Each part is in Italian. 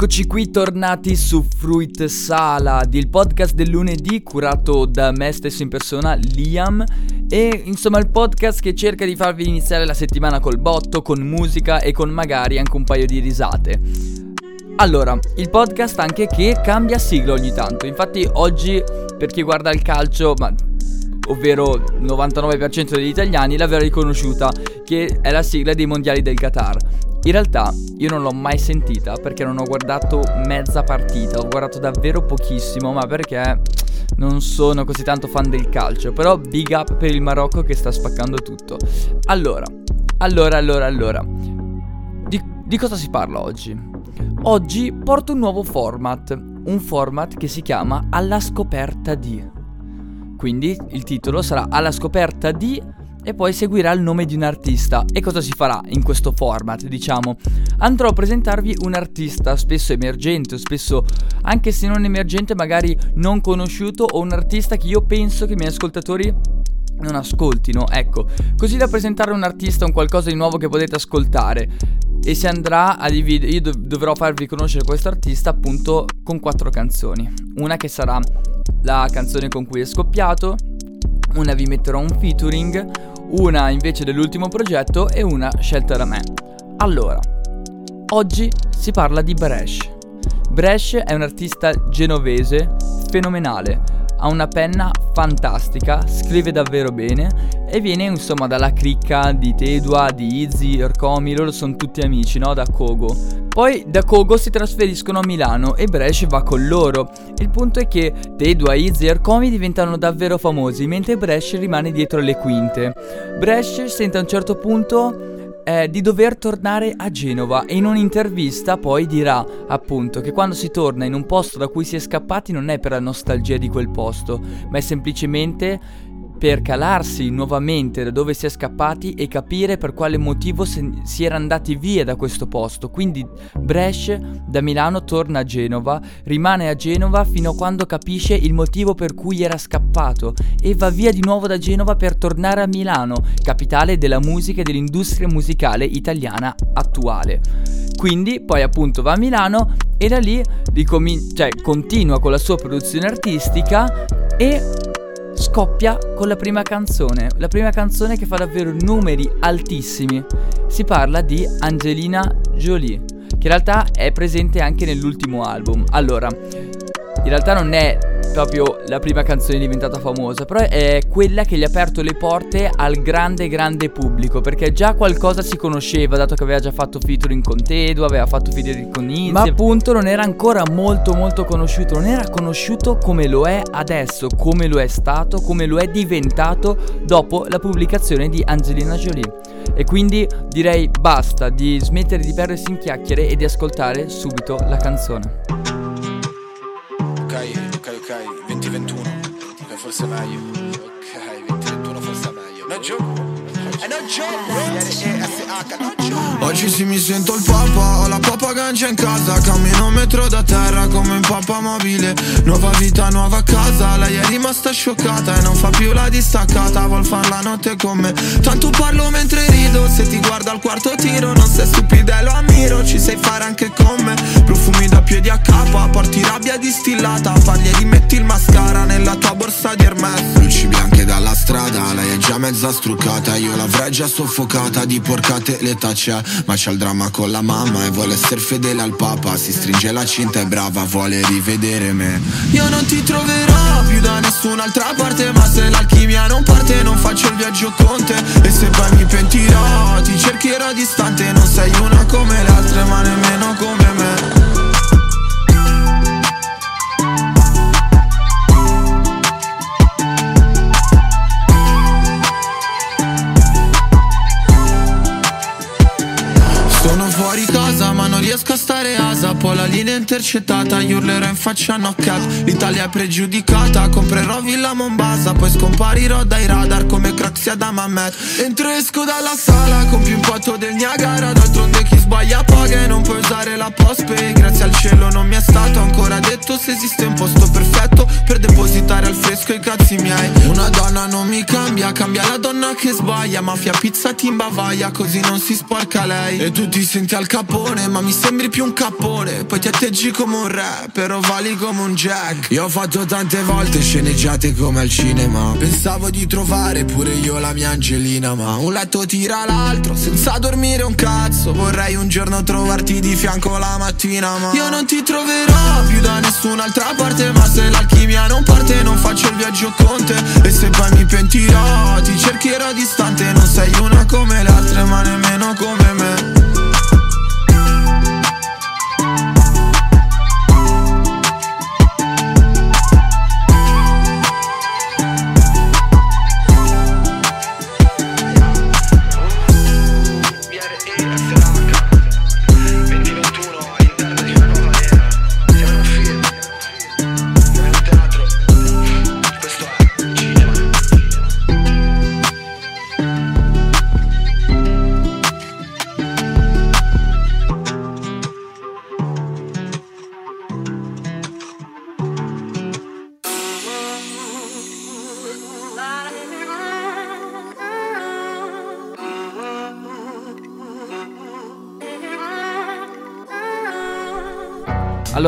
Eccoci qui tornati su Fruit Salad, il podcast del lunedì curato da me stesso in persona, Liam. E insomma il podcast che cerca di farvi iniziare la settimana col botto, con musica e con magari anche un paio di risate. Allora, il podcast anche che cambia sigla ogni tanto. Infatti oggi per chi guarda il calcio, ma ovvero il 99% degli italiani l'avrà riconosciuta, che è la sigla dei mondiali del Qatar. In realtà io non l'ho mai sentita perché non ho guardato mezza partita, ho guardato davvero pochissimo, ma perché non sono così tanto fan del calcio, però big up per il Marocco che sta spaccando tutto. Allora, allora, allora, allora. Di, di cosa si parla oggi? Oggi porto un nuovo format, un format che si chiama Alla scoperta di. Quindi il titolo sarà Alla scoperta di e poi seguirà il nome di un artista. E cosa si farà in questo format, diciamo? Andrò a presentarvi un artista, spesso emergente, spesso anche se non emergente, magari non conosciuto, o un artista che io penso che i miei ascoltatori non ascoltino, ecco, così da presentare un artista, un qualcosa di nuovo che potete ascoltare. E si andrà a dividere, io dov- dovrò farvi conoscere questo artista appunto con quattro canzoni. Una che sarà la canzone con cui è scoppiato, una vi metterò un featuring, una invece dell'ultimo progetto e una scelta da me. Allora, oggi si parla di Bresh. Bresh è un artista genovese fenomenale, ha una penna fantastica, scrive davvero bene e viene insomma dalla cricca di Tedua, di Izzy, Ercomi, loro sono tutti amici, no? Da Kogo. Poi da Kogo si trasferiscono a Milano e Brescia va con loro. Il punto è che Tedua, Izzy e Ercomi diventano davvero famosi, mentre Brescia rimane dietro le quinte. Brescia sente a un certo punto eh, di dover tornare a Genova e in un'intervista poi dirà appunto che quando si torna in un posto da cui si è scappati non è per la nostalgia di quel posto, ma è semplicemente per calarsi nuovamente da dove si è scappati e capire per quale motivo se- si era andati via da questo posto. Quindi Brescia da Milano torna a Genova, rimane a Genova fino a quando capisce il motivo per cui era scappato e va via di nuovo da Genova per tornare a Milano, capitale della musica e dell'industria musicale italiana attuale. Quindi poi appunto va a Milano e da lì ricomin- cioè, continua con la sua produzione artistica e scoppia con la prima canzone, la prima canzone che fa davvero numeri altissimi. Si parla di Angelina Jolie, che in realtà è presente anche nell'ultimo album. Allora, in realtà non è proprio la prima canzone diventata famosa, però è quella che gli ha aperto le porte al grande grande pubblico, perché già qualcosa si conosceva, dato che aveva già fatto featuring con Tedo, aveva fatto featuring con Izzy, ma appunto non era ancora molto molto conosciuto, non era conosciuto come lo è adesso, come lo è stato, come lo è diventato dopo la pubblicazione di Angelina Jolie. E quindi direi basta di smettere di perdersi in chiacchiere e di ascoltare subito la canzone. Forse meglio. Ok, 2021 forse meglio. No gioco. Oggi sì mi sento il papa, ho la papa gancia in casa. Cammino un metro da terra come un papa mobile. Nuova vita, nuova casa, lei è rimasta scioccata E non fa più la distaccata, vuol far la notte con me. Tanto parlo mentre rido, se ti guardo al quarto tiro Non sei stupida e lo ammiro, ci sai fare anche con me. Profumi da piedi a capa, porti rabbia distillata Parli e rimetti il mascara nella tua borsa di Hermes. Luci bianche dalla strada, lei è già mezza struccata Io l'avrei già soffocata, di porcate l'età c'è Ma c'ha il dramma con la mamma e vuole essere fedele al papa Si stringe la cinta e brava, vuole rivedere me. Io non ti troverò più da nessun'altra parte Ma se l'alchimia non parte non faccio il viaggio con te. E se poi mi pentirò, ti cercherò distante Non sei una come le altre ma nemmeno come riesco a stare asa Poi la linea intercettata, gli urlerò in faccia knockout. L'Italia è pregiudicata, comprerò Villa Mombasa Poi scomparirò dai radar come Craxia da Mamet. Entro e esco dalla sala con più impatto del Niagara D'altronde chi sbaglia paga e non puoi usare la postpay. Grazie al cielo non mi è stato ancora detto se esiste un posto perfetto Per depositare al fresco i cazzi miei. Una donna non mi cambia, cambia la donna che sbaglia. Mafia, pizza, timba, vaia, così non si sporca lei. E tu ti senti al capone, ma mi sembri più un cappone Poi ti atteggi come un re, però vali come un jack. Io ho fatto tante volte sceneggiate come al cinema. Pensavo di trovare pure io la mia Angelina Ma un letto tira l'altro, senza dormire un cazzo. Vorrei un giorno trovarti di fianco la mattina Ma io non ti troverò più da nessun'altra parte Ma se l'alchimia non parte non faccio il viaggio con te. E se poi mi pentirò Ti cercherò distante Non sei una come le altre ma nemmeno come me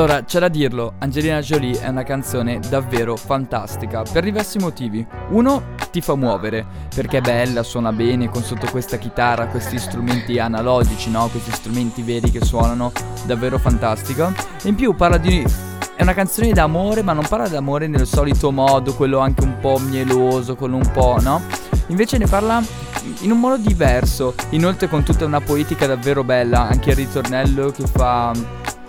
Allora, c'è da dirlo, Angelina Jolie è una canzone davvero fantastica, per diversi motivi. Uno, ti fa muovere, perché è bella, suona bene, con sotto questa chitarra, questi strumenti analogici, no? Questi strumenti veri che suonano, davvero fantastica. In più parla di è una canzone d'amore, ma non parla d'amore nel solito modo, quello anche un po' mieloso, quello un po', no? Invece ne parla in un modo diverso, inoltre con tutta una poetica davvero bella, anche il ritornello che fa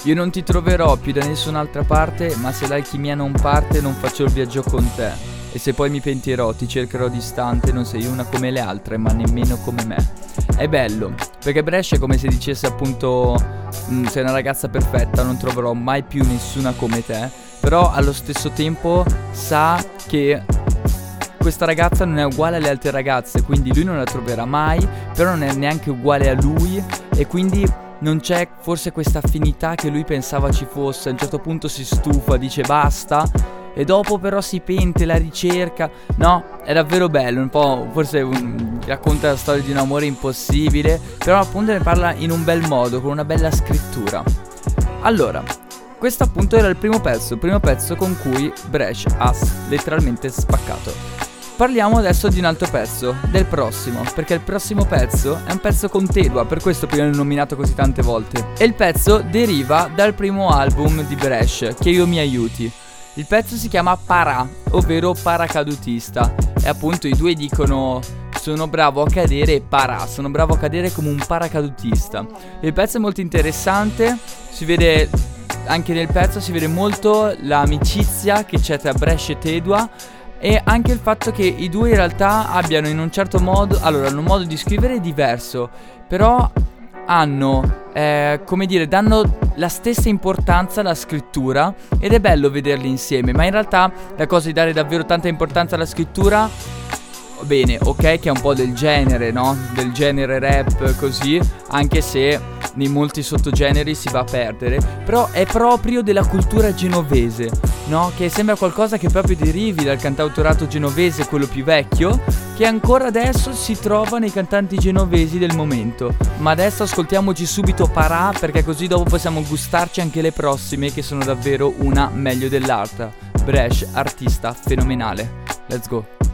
io non ti troverò più da nessun'altra parte, ma se l'alchimia non parte non faccio il viaggio con te. E se poi mi pentirò, ti cercherò distante, non sei una come le altre, ma nemmeno come me. È bello, perché Brescia è come se dicesse appunto, mm, sei una ragazza perfetta, non troverò mai più nessuna come te, però allo stesso tempo sa che questa ragazza non è uguale alle altre ragazze, quindi lui non la troverà mai, però non è neanche uguale a lui e quindi non c'è forse questa affinità che lui pensava ci fosse. A un certo punto si stufa, dice basta. E dopo però si pente, la ricerca. No, è davvero bello. Un po', forse un, racconta la storia di un amore impossibile. Però appunto ne parla in un bel modo, con una bella scrittura. Allora, questo appunto era il primo pezzo, il primo pezzo con cui Bresh ha letteralmente spaccato. Parliamo adesso di un altro pezzo, del prossimo, perché il prossimo pezzo è un pezzo con Tedua, per questo prima l'ho nominato così tante volte. E il pezzo deriva dal primo album di Bresh, Che io mi aiuti. Il pezzo si chiama Parà, ovvero paracadutista, e appunto i due dicono sono bravo a cadere e parà, sono bravo a cadere come un paracadutista. Il pezzo è molto interessante, si vede anche nel pezzo si vede molto l'amicizia che c'è tra Brescia e Tedua e anche il fatto che i due in realtà abbiano in un certo modo, allora hanno un modo di scrivere diverso, però hanno, eh, come dire, danno la stessa importanza alla scrittura ed è bello vederli insieme, ma in realtà la cosa di dare davvero tanta importanza alla scrittura bene, ok che è un po' del genere, no? Del genere rap così, anche se nei molti sottogeneri si va a perdere, però è proprio della cultura genovese, no? Che sembra qualcosa che proprio derivi dal cantautorato genovese, quello più vecchio, che ancora adesso si trova nei cantanti genovesi del momento. Ma adesso ascoltiamoci subito Parà perché così dopo possiamo gustarci anche le prossime che sono davvero una meglio dell'altra. Bresh, artista fenomenale. Let's go.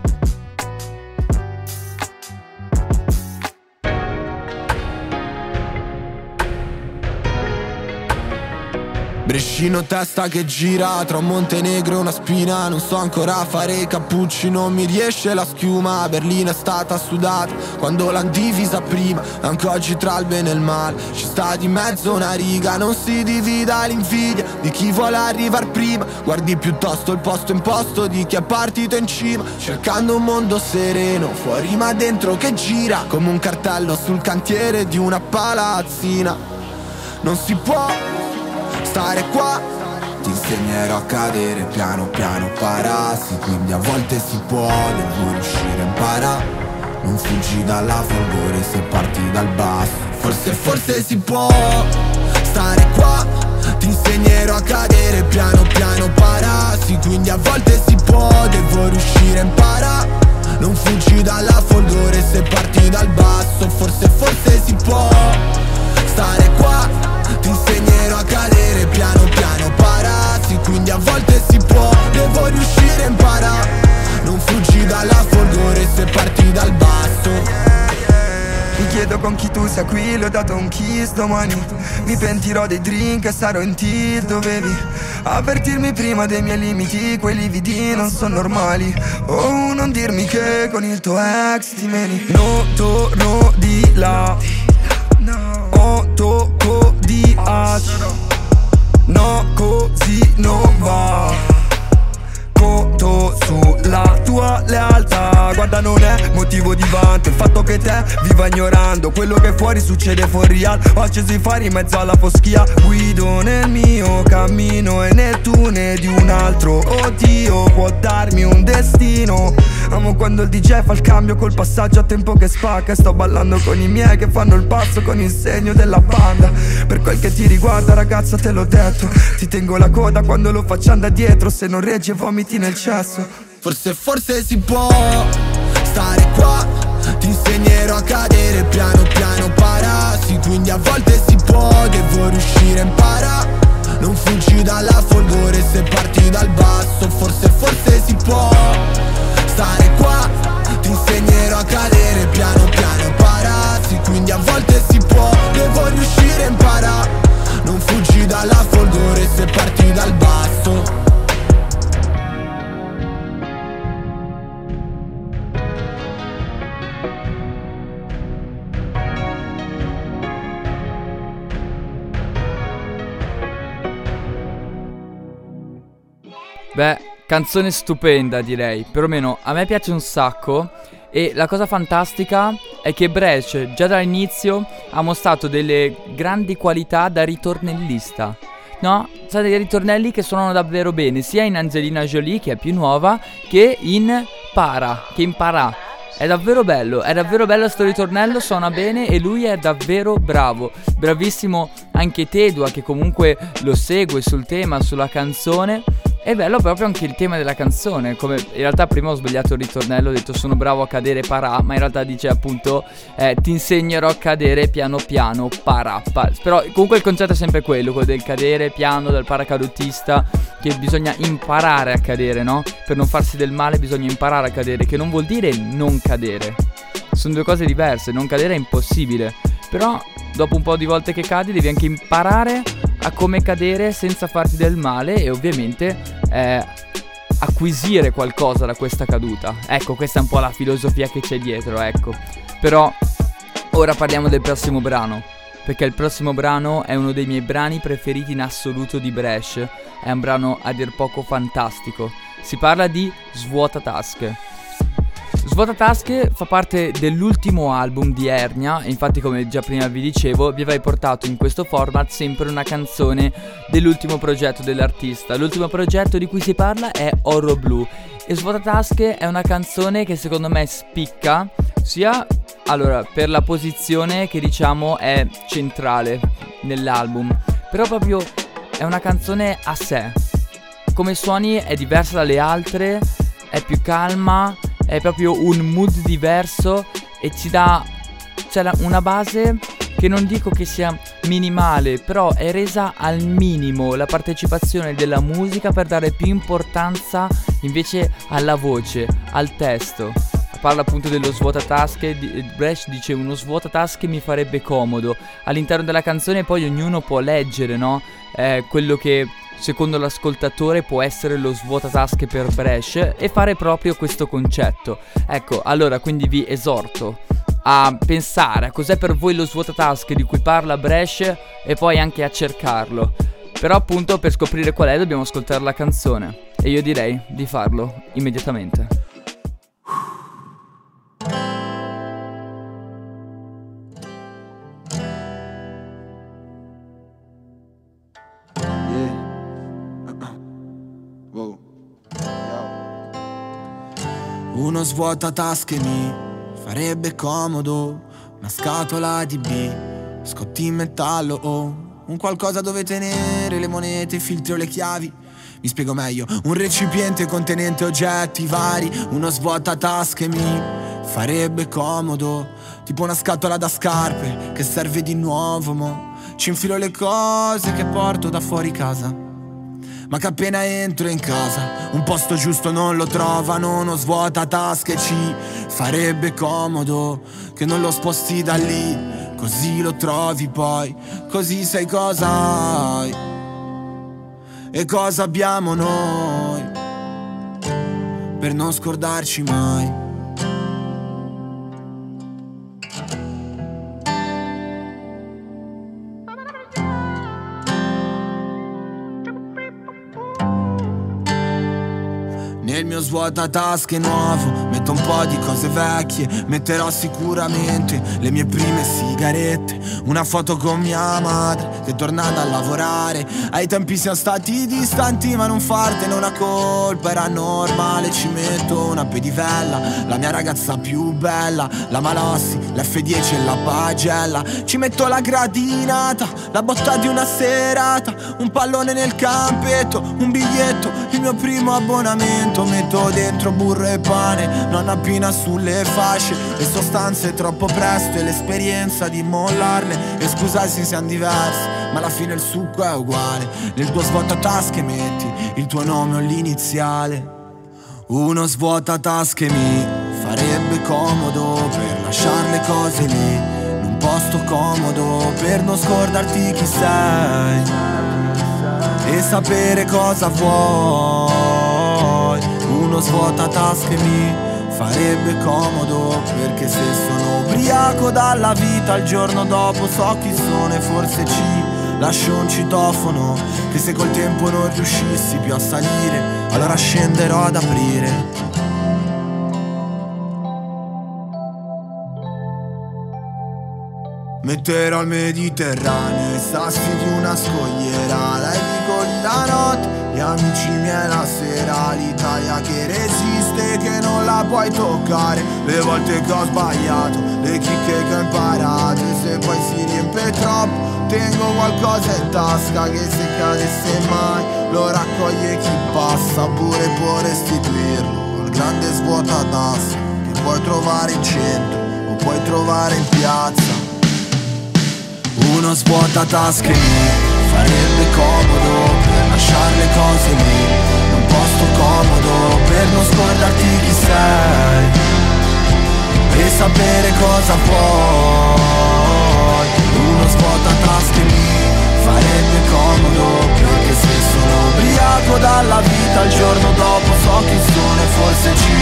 Brescino testa che gira tra un Montenegro e una spina. Non so ancora fare cappucci, non mi riesce la schiuma. Berlino è stata sudata quando l'han divisa prima. Anche oggi tra il bene e il male ci sta di mezzo una riga. Non si divida l'invidia di chi vuole arrivare prima. Guardi piuttosto il posto imposto di chi è partito in cima. Cercando un mondo sereno, fuori ma dentro che gira. Come un cartello sul cantiere di una palazzina. Non si può stare qua. Ti insegnerò a cadere piano piano parassi. Quindi a volte si può, devo riuscire a imparare. Non fuggi dalla folgore se parti dal basso. Forse forse si può stare qua. Ti insegnerò a cadere piano piano parassi. Quindi a volte si può, devo riuscire a imparare. Non dalla folgore se parti dal basso. Forse, forse si può riuscire a imparare. Non fuggi dalla folgore se parti dal basso. Mi chiedo con chi tu sia qui, le ho dato un kiss domani. Mi pentirò dei drink e sarò in tilt Dovevi avvertirmi prima dei miei limiti. Quei lividi non sono normali. Oh, non dirmi che con il tuo ex ti meni. No, torno di là. Oh, tocco di hash No, così non va sulla tua lealtà Guarda non è motivo di vanto. Il fatto che te viva ignorando Quello che fuori succede fuori al Ho acceso i fari in mezzo alla foschia. Guido nel mio cammino E né tu né di un altro. Oddio può darmi un destino Amo quando il DJ fa il cambio col passaggio a tempo che spacca. Sto ballando con i miei che fanno il passo con il segno della banda. Per quel che ti riguarda ragazza te l'ho detto. Ti tengo la coda quando lo faccio andare dietro. Se non regge vomiti nel cesso. Forse, forse si può stare qua. Ti insegnerò a cadere piano piano parasi Quindi a volte si può, devo riuscire a imparare. Non fuggi dalla folgore se parti dal basso. Forse, forse si può stare qua. Ti insegnerò a cadere piano piano parasi Quindi a volte si può, devo riuscire a imparare Non fuggi dalla folgore se parti dal basso. Beh, canzone stupenda direi, perlomeno a me piace un sacco e la cosa fantastica è che Brecht già dall'inizio ha mostrato delle grandi qualità da ritornellista. No, sono dei ritornelli che suonano davvero bene, sia in Angelina Jolie, che è più nuova, che in Para, che in Parà. È davvero bello, è davvero bello sto ritornello, suona bene e lui è davvero bravo. Bravissimo anche Tedua che comunque lo segue sul tema, sulla canzone. È bello proprio anche il tema della canzone, come in realtà prima ho sbagliato il ritornello, ho detto sono bravo a cadere parà, ma in realtà dice appunto eh, ti insegnerò a cadere piano piano parà. Pa- però comunque il concetto è sempre quello, quello del cadere piano, del paracadutista, che bisogna imparare a cadere, no? Per non farsi del male bisogna imparare a cadere, che non vuol dire non cadere. Sono due cose diverse, non cadere è impossibile. Però dopo un po' di volte che cadi devi anche imparare a come cadere senza farti del male e ovviamente eh, acquisire qualcosa da questa caduta. Ecco, questa è un po' la filosofia che c'è dietro, ecco. Però ora parliamo del prossimo brano, perché il prossimo brano è uno dei miei brani preferiti in assoluto di Bresh, è un brano a dir poco fantastico. Si parla di Svuota Tasche. Svuota Tasche fa parte dell'ultimo album di Ernia infatti come già prima vi dicevo vi avrei portato in questo format sempre una canzone dell'ultimo progetto dell'artista. L'ultimo progetto di cui si parla è Oro Blu e Svuota Tasche è una canzone che secondo me spicca sia allora, per la posizione che diciamo è centrale nell'album, però proprio è una canzone a sé. Come suoni è diversa dalle altre, è più calma, è proprio un mood diverso e ci dà c'è una base che non dico che sia minimale, però è resa al minimo la partecipazione della musica per dare più importanza invece alla voce, al testo. Parla appunto dello svuotatasche, Bresh dice uno svuotatasche mi farebbe comodo. All'interno della canzone poi ognuno può leggere, no? Eh, quello che secondo l'ascoltatore può essere lo svuotatasche per Bresh e fare proprio questo concetto. Ecco, allora quindi vi esorto a pensare a cos'è per voi lo svuotatasche di cui parla Bresh e poi anche a cercarlo. Però appunto per scoprire qual è dobbiamo ascoltare la canzone e io direi di farlo immediatamente. Uno svuota tasche mi farebbe comodo Una scatola di B, scotti in metallo o Un qualcosa dove tenere le monete, filtri o le chiavi mi spiego meglio, un recipiente contenente oggetti vari, uno svuota tasche mi farebbe comodo, tipo una scatola da scarpe che serve di nuovo, mo. Ci infilo le cose che porto da fuori casa. Ma che appena entro in casa un posto giusto non lo trovano, uno svuota tasche ci farebbe comodo che non lo sposti da lì, così lo trovi poi, così sai cosa hai e cosa abbiamo noi per non scordarci mai. Nel mio svuotatasche nuovo metto un po' di cose vecchie Metterò sicuramente le mie prime sigarette. Una foto con mia madre che è tornata a lavorare. Ai tempi siamo stati distanti ma non fartene una colpa Era normale ci metto una pedivella. La mia ragazza più bella La Malossi, l'F10 e la pagella. Ci metto la gradinata La botta di una serata Un pallone nel campetto Un biglietto, il mio primo abbonamento tutto dentro burro e pane Nonna pina sulle fasce. Le sostanze troppo presto e l'esperienza di mollarle. E scusate se siamo diversi Ma alla fine il succo è uguale. Nel tuo svuota tasche metti Il tuo nome o l'iniziale Uno svuota tasche mi farebbe comodo Per lasciare le cose lì. In un posto comodo Per non scordarti chi sei. E sapere cosa vuoi uno svuota tasche mi farebbe comodo perché se sono ubriaco dalla vita il giorno dopo so chi sono e forse ci lascio un citofono che se col tempo non riuscissi più a salire allora scenderò ad aprire Metterò il Mediterraneo i sassi di una scogliera. Dai vicoli la notte, gli amici miei la sera. L'Italia che resiste, che non la puoi toccare. Le volte che ho sbagliato, le chicche che ho imparato. E se poi si riempie troppo, tengo qualcosa in tasca Che se cadesse mai, lo raccoglie chi passa. Oppure può restituirlo al grande svuota tasca Che puoi trovare in centro o puoi trovare in piazza uno svuota tasche farebbe comodo per lasciare le cose lì. Un posto comodo per non scordarti chi sei. E sapere cosa puoi Uno svuota tasche mi farebbe comodo Perché se sono ubriaco dalla vita il giorno dopo so chi sono e forse ci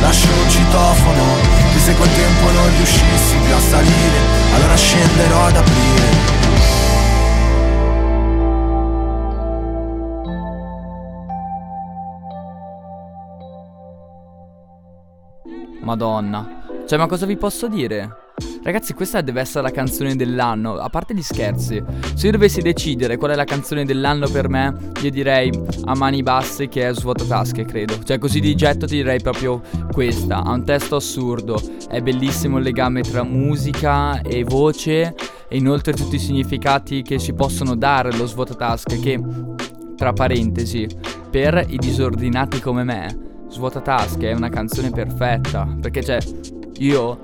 lascio un citofono Se col tempo non riuscissi più a salire Allora scenderò ad aprire Madonna. Cioè, ma cosa vi posso dire? Ragazzi, questa deve essere la canzone dell'anno. A parte gli scherzi, se io dovessi decidere qual è la canzone dell'anno per me, io direi a mani basse che è Svuotatasche, credo. Cioè, così di getto ti direi proprio questa. Ha un testo assurdo. È bellissimo il legame tra musica e voce. E inoltre tutti i significati che ci possono dare lo Svuotatasche. Che, tra parentesi, per i disordinati come me Svuota tasche è una canzone perfetta. Perché cioè, io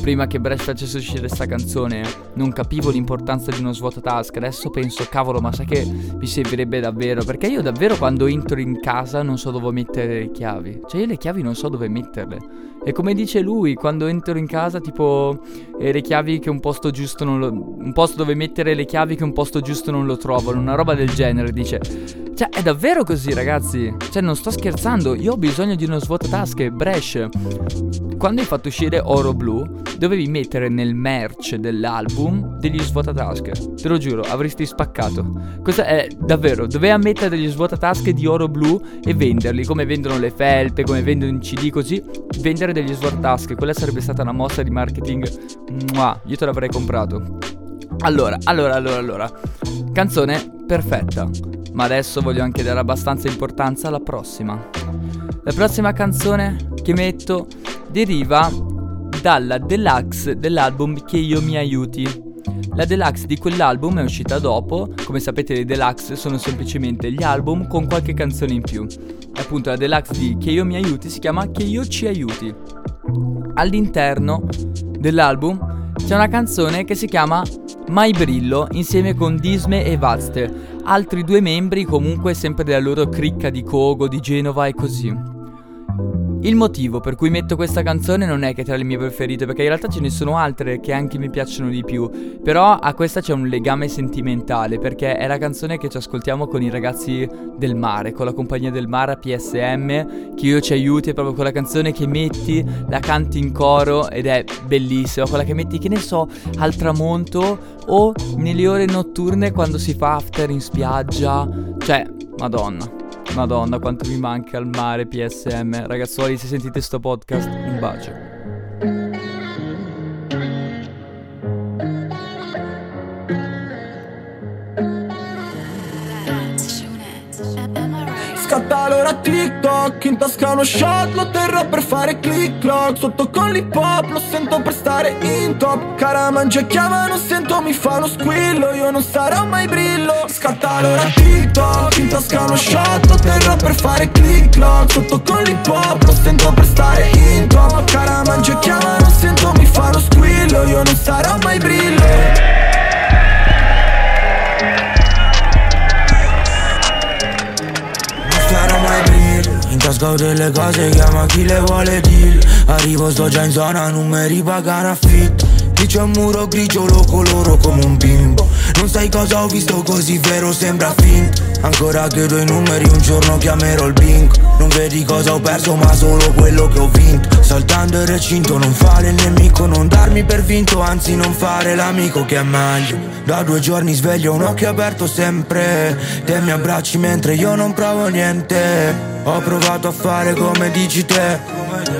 prima che Brecht facesse uscire questa canzone non capivo l'importanza di uno svuotatasche. Adesso penso, cavolo, ma sai che mi servirebbe davvero? Perché io davvero quando entro in casa non so dove mettere le chiavi. Cioè io le chiavi non so dove metterle. E come dice lui, quando entro in casa, tipo, eh, le chiavi che un posto giusto non lo... Un posto dove mettere le chiavi che un posto giusto non lo trovano. Una roba del genere, dice. Cioè, è davvero così, ragazzi. Cioè, non sto scherzando. Io ho bisogno di uno svuotatasche, Bresh. Quando hai fatto uscire Oro Blu, dovevi mettere nel merch dell'album degli svuotatasche. Te lo giuro, avresti spaccato. Questo è davvero, doveva mettere degli svuotatasche di oro blu e venderli, come vendono le felpe, come vendono i CD così, vendere degli svuotatasche. Quella sarebbe stata una mossa di marketing. Mua, io te l'avrei comprato. Allora, allora, allora, allora. Canzone perfetta. Ma adesso voglio anche dare abbastanza importanza alla prossima. La prossima canzone che metto deriva dalla deluxe dell'album Che io mi aiuti. La deluxe di quell'album è uscita dopo, come sapete le deluxe sono semplicemente gli album con qualche canzone in più. E appunto la deluxe di Che io mi aiuti si chiama Che io ci aiuti. all'interno dell'album c'è una canzone che si chiama Mai Brillo insieme con Disme e Vazte, altri due membri comunque sempre della loro cricca di Cogo, di Genova e così. Il motivo per cui metto questa canzone non è che tra le mie preferite, perché in realtà ce ne sono altre che anche mi piacciono di più. Però a questa c'è un legame sentimentale, perché è la canzone che ci ascoltiamo con i ragazzi del mare, con la compagnia del mare a PSM. Che io ci aiuti, è proprio quella canzone che metti, la canti in coro ed è bellissima. Quella che metti, che ne so, al tramonto o nelle ore notturne quando si fa after in spiaggia. Cioè, madonna. Madonna, quanto mi manca il mare PSM. Ragazzuoli, se sentite sto podcast, un bacio. L'ora TikTok In tasca uno shot Lo terrò per fare click clock. Sotto con l'hip hop Lo sento per stare in top. Cara mangia chiama Non sento mi fa uno squillo. Io non sarò mai brillo. Scatta l'ora TikTok In tasca uno shot Lo terrò per fare click clock. Sotto con l'hip hop Lo sento per stare in top. Cara mangia chiama Non sento mi fa uno squillo. Io non sarò mai brillo tasca delle cose, chiama chi le vuole dire Arrivo, sto già in zona, numeri pagare affitto Qui c'è un muro grigio, lo coloro come un bimbo Non sai cosa ho visto così vero, sembra finto Ancora chiedo i numeri, un giorno chiamerò il bingo Non vedi cosa ho perso, ma solo quello che ho vinto. Saltando il recinto, non fare il nemico Non darmi per vinto, anzi non fare l'amico che è meglio. Da due giorni sveglio, un occhio aperto sempre Te mi abbracci mentre io non provo niente. Ho provato a fare come dici te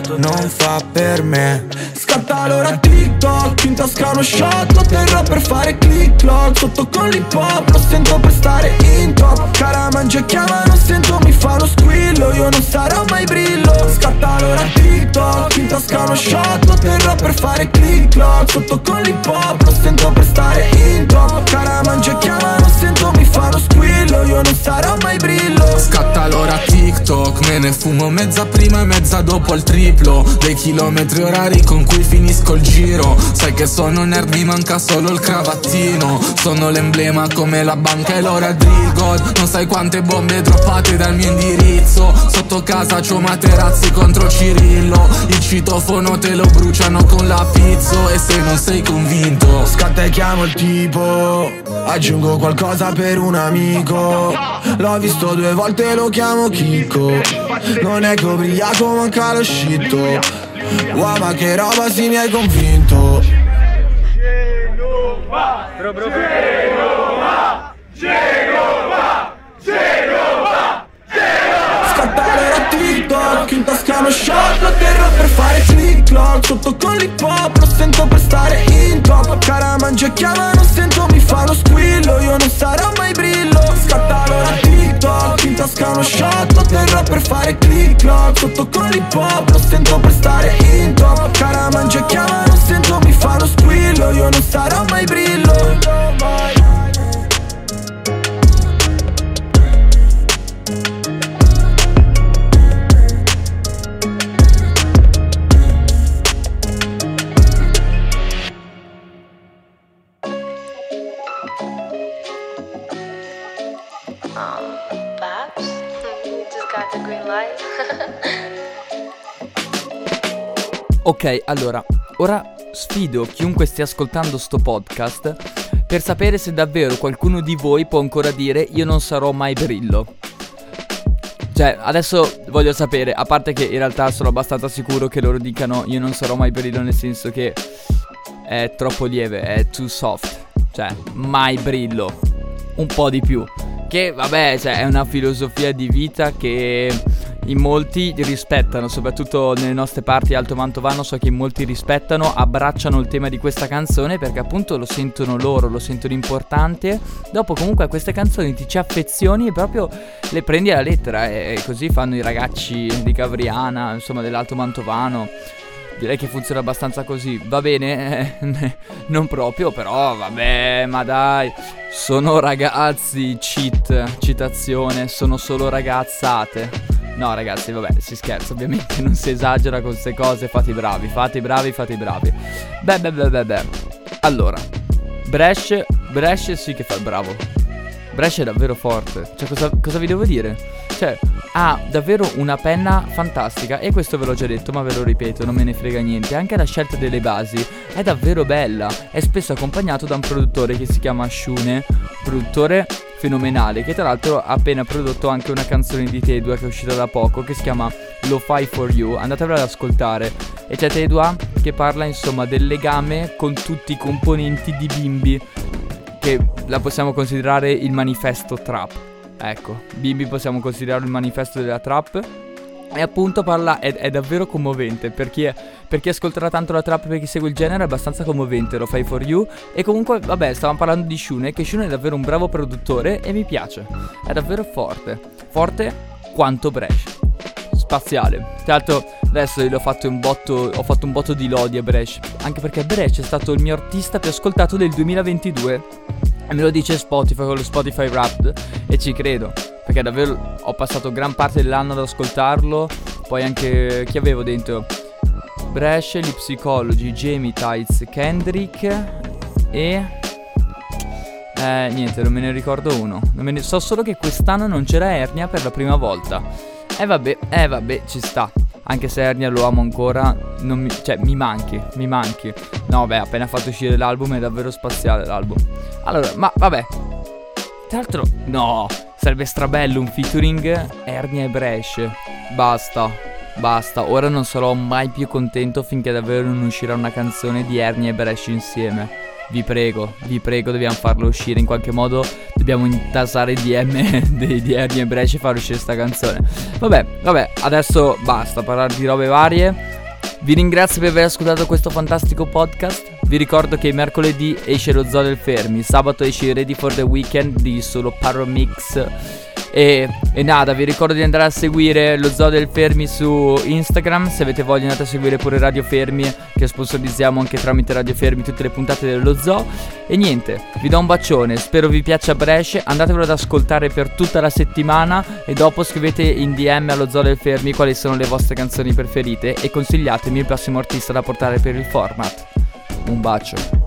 Non fa per me. Scatta l'ora TikTok In tasca uno shot Lo terrò per fare click clock Sotto con l'hip hop Lo sento per stare in top. Cara mangia chiama Non sento mi fa lo squillo. Io non sarò mai brillo. Scatta l'ora TikTok In tasca uno shot Lo terrò per fare click clock Sotto con l'hip hop Lo sento per stare in top. Cara mangia chiama Non sento mi fa lo squillo. Io non sarò mai brillo. Scatta l'ora TikTok TikTok Me ne fumo mezza prima e mezza dopo al triplo Dei chilometri orari con cui finisco il giro. Sai che sono nerd, mi manca solo il cravattino. Sono l'emblema come la banca e l'ora God. Non sai quante bombe droppate dal mio indirizzo. Sotto casa c'ho materazzi contro Cirillo. Il citofono te lo bruciano con la pizzo. E se non sei convinto Scatta e chiamo il tipo. Aggiungo qualcosa per un amico. L'ho visto due volte lo chiamo Kiko non è che ubriaco manca lo scitto. Wow ma che roba si mi hai convinto. Genova Genova Genova Genova Scattare la Uno shot Lo terrò per fare click clock. Sotto con l'hip hop Lo sento per stare in top. Cara mangia chiama Non sento mi fa lo squillo. Io non sarò mai brillo. Scattare la TikTok. In tasca uno shot Lo terrò per fare click clock. Sotto con l'hip hop Lo sento per stare allora, ora sfido chiunque stia ascoltando sto podcast per sapere se davvero qualcuno di voi può ancora dire io non sarò mai Brillo. Cioè, adesso voglio sapere, a parte che in realtà sono abbastanza sicuro che loro dicano io non sarò mai Brillo nel senso che è troppo lieve, è too soft. Cioè, mai Brillo. Un po' di più. Che vabbè, cioè, è una filosofia di vita che in molti rispettano, soprattutto nelle nostre parti alto mantovano, so che in molti rispettano, abbracciano il tema di questa canzone perché appunto lo sentono loro, lo sentono importante. Dopo comunque a queste canzoni ti ci affezioni e proprio le prendi alla lettera e così fanno i ragazzi di Gavriana, insomma dell'alto mantovano. Direi che funziona abbastanza così. Va bene, non proprio, però vabbè, ma dai. Sono ragazzi, cheat, citazione, sono solo ragazzate. No ragazzi, vabbè, si scherza, ovviamente non si esagera con queste cose, fate i bravi, fate i bravi, fate i bravi. Beh, beh, beh, beh, beh. Allora, Brescia, Brescia sì che fa il bravo. Brescia è davvero forte. Cioè, cosa, cosa vi devo dire? Cioè, ha davvero una penna fantastica e questo ve l'ho già detto ma ve lo ripeto, non me ne frega niente. Anche la scelta delle basi è davvero bella. È spesso accompagnato da un produttore che si chiama Shune, produttore fenomenale che tra l'altro ha appena prodotto anche una canzone di Tedua che è uscita da poco che si chiama Lo Fi For You, andatevela ad ascoltare e c'è Tedua che parla insomma del legame con tutti i componenti di Bimbi che la possiamo considerare il manifesto trap. Ecco, Bimbi possiamo considerarlo il manifesto della trap e appunto parla, è, è davvero commovente per chi, è, per chi ascolterà tanto la trap per chi segue il genere è abbastanza commovente, lo fai for you. E comunque, vabbè, stavamo parlando di Shune, che Shune è davvero un bravo produttore e mi piace. È davvero forte. Forte quanto Brescia. Spaziale. Tra l'altro adesso io ho fatto un botto, ho fatto un botto di lodi a Brescia. Anche perché Brescia è stato il mio artista più ascoltato del 2022. E me lo dice Spotify con lo Spotify Wrapped. E ci credo. Perché davvero ho passato gran parte dell'anno ad ascoltarlo. Poi anche chi avevo dentro? Brescia, Lip Psychology, Jamie Tights, Kendrick e... Eh, niente, non me ne ricordo uno. Ne... So solo che quest'anno non c'era Ernia per la prima volta. E eh vabbè, eh vabbè, ci sta. Anche se Ernia lo amo ancora, mi, cioè mi manchi, mi manchi. No, beh, appena fatto uscire l'album è davvero spaziale l'album. Allora, ma vabbè. Tra l'altro, no, Sarebbe strabello un featuring Ernia e Brescia. Basta, basta. Ora non sarò mai più contento finché davvero non uscirà una canzone di Ernia e Brescia insieme. Vi prego, vi prego, dobbiamo farlo uscire in qualche modo. Dobbiamo intasare i DM di, di Ernia e Brescia e far uscire questa canzone. Vabbè, vabbè, adesso basta parlare di robe varie. Vi ringrazio per aver ascoltato questo fantastico podcast. Vi ricordo che mercoledì esce lo Zoo del Fermi, sabato esce Ready for the Weekend di solo Paromix. E, e, nada, vi ricordo di andare a seguire lo Zoo del Fermi su Instagram. Se avete voglia andate a seguire pure Radio Fermi, che sponsorizziamo anche tramite Radio Fermi tutte le puntate dello Zoo. E niente, vi do un bacione, spero vi piaccia Brescia, andatevelo ad ascoltare per tutta la settimana e dopo scrivete in DM allo Zoo del Fermi quali sono le vostre canzoni preferite e consigliatemi il prossimo artista da portare per il format. Um bacio.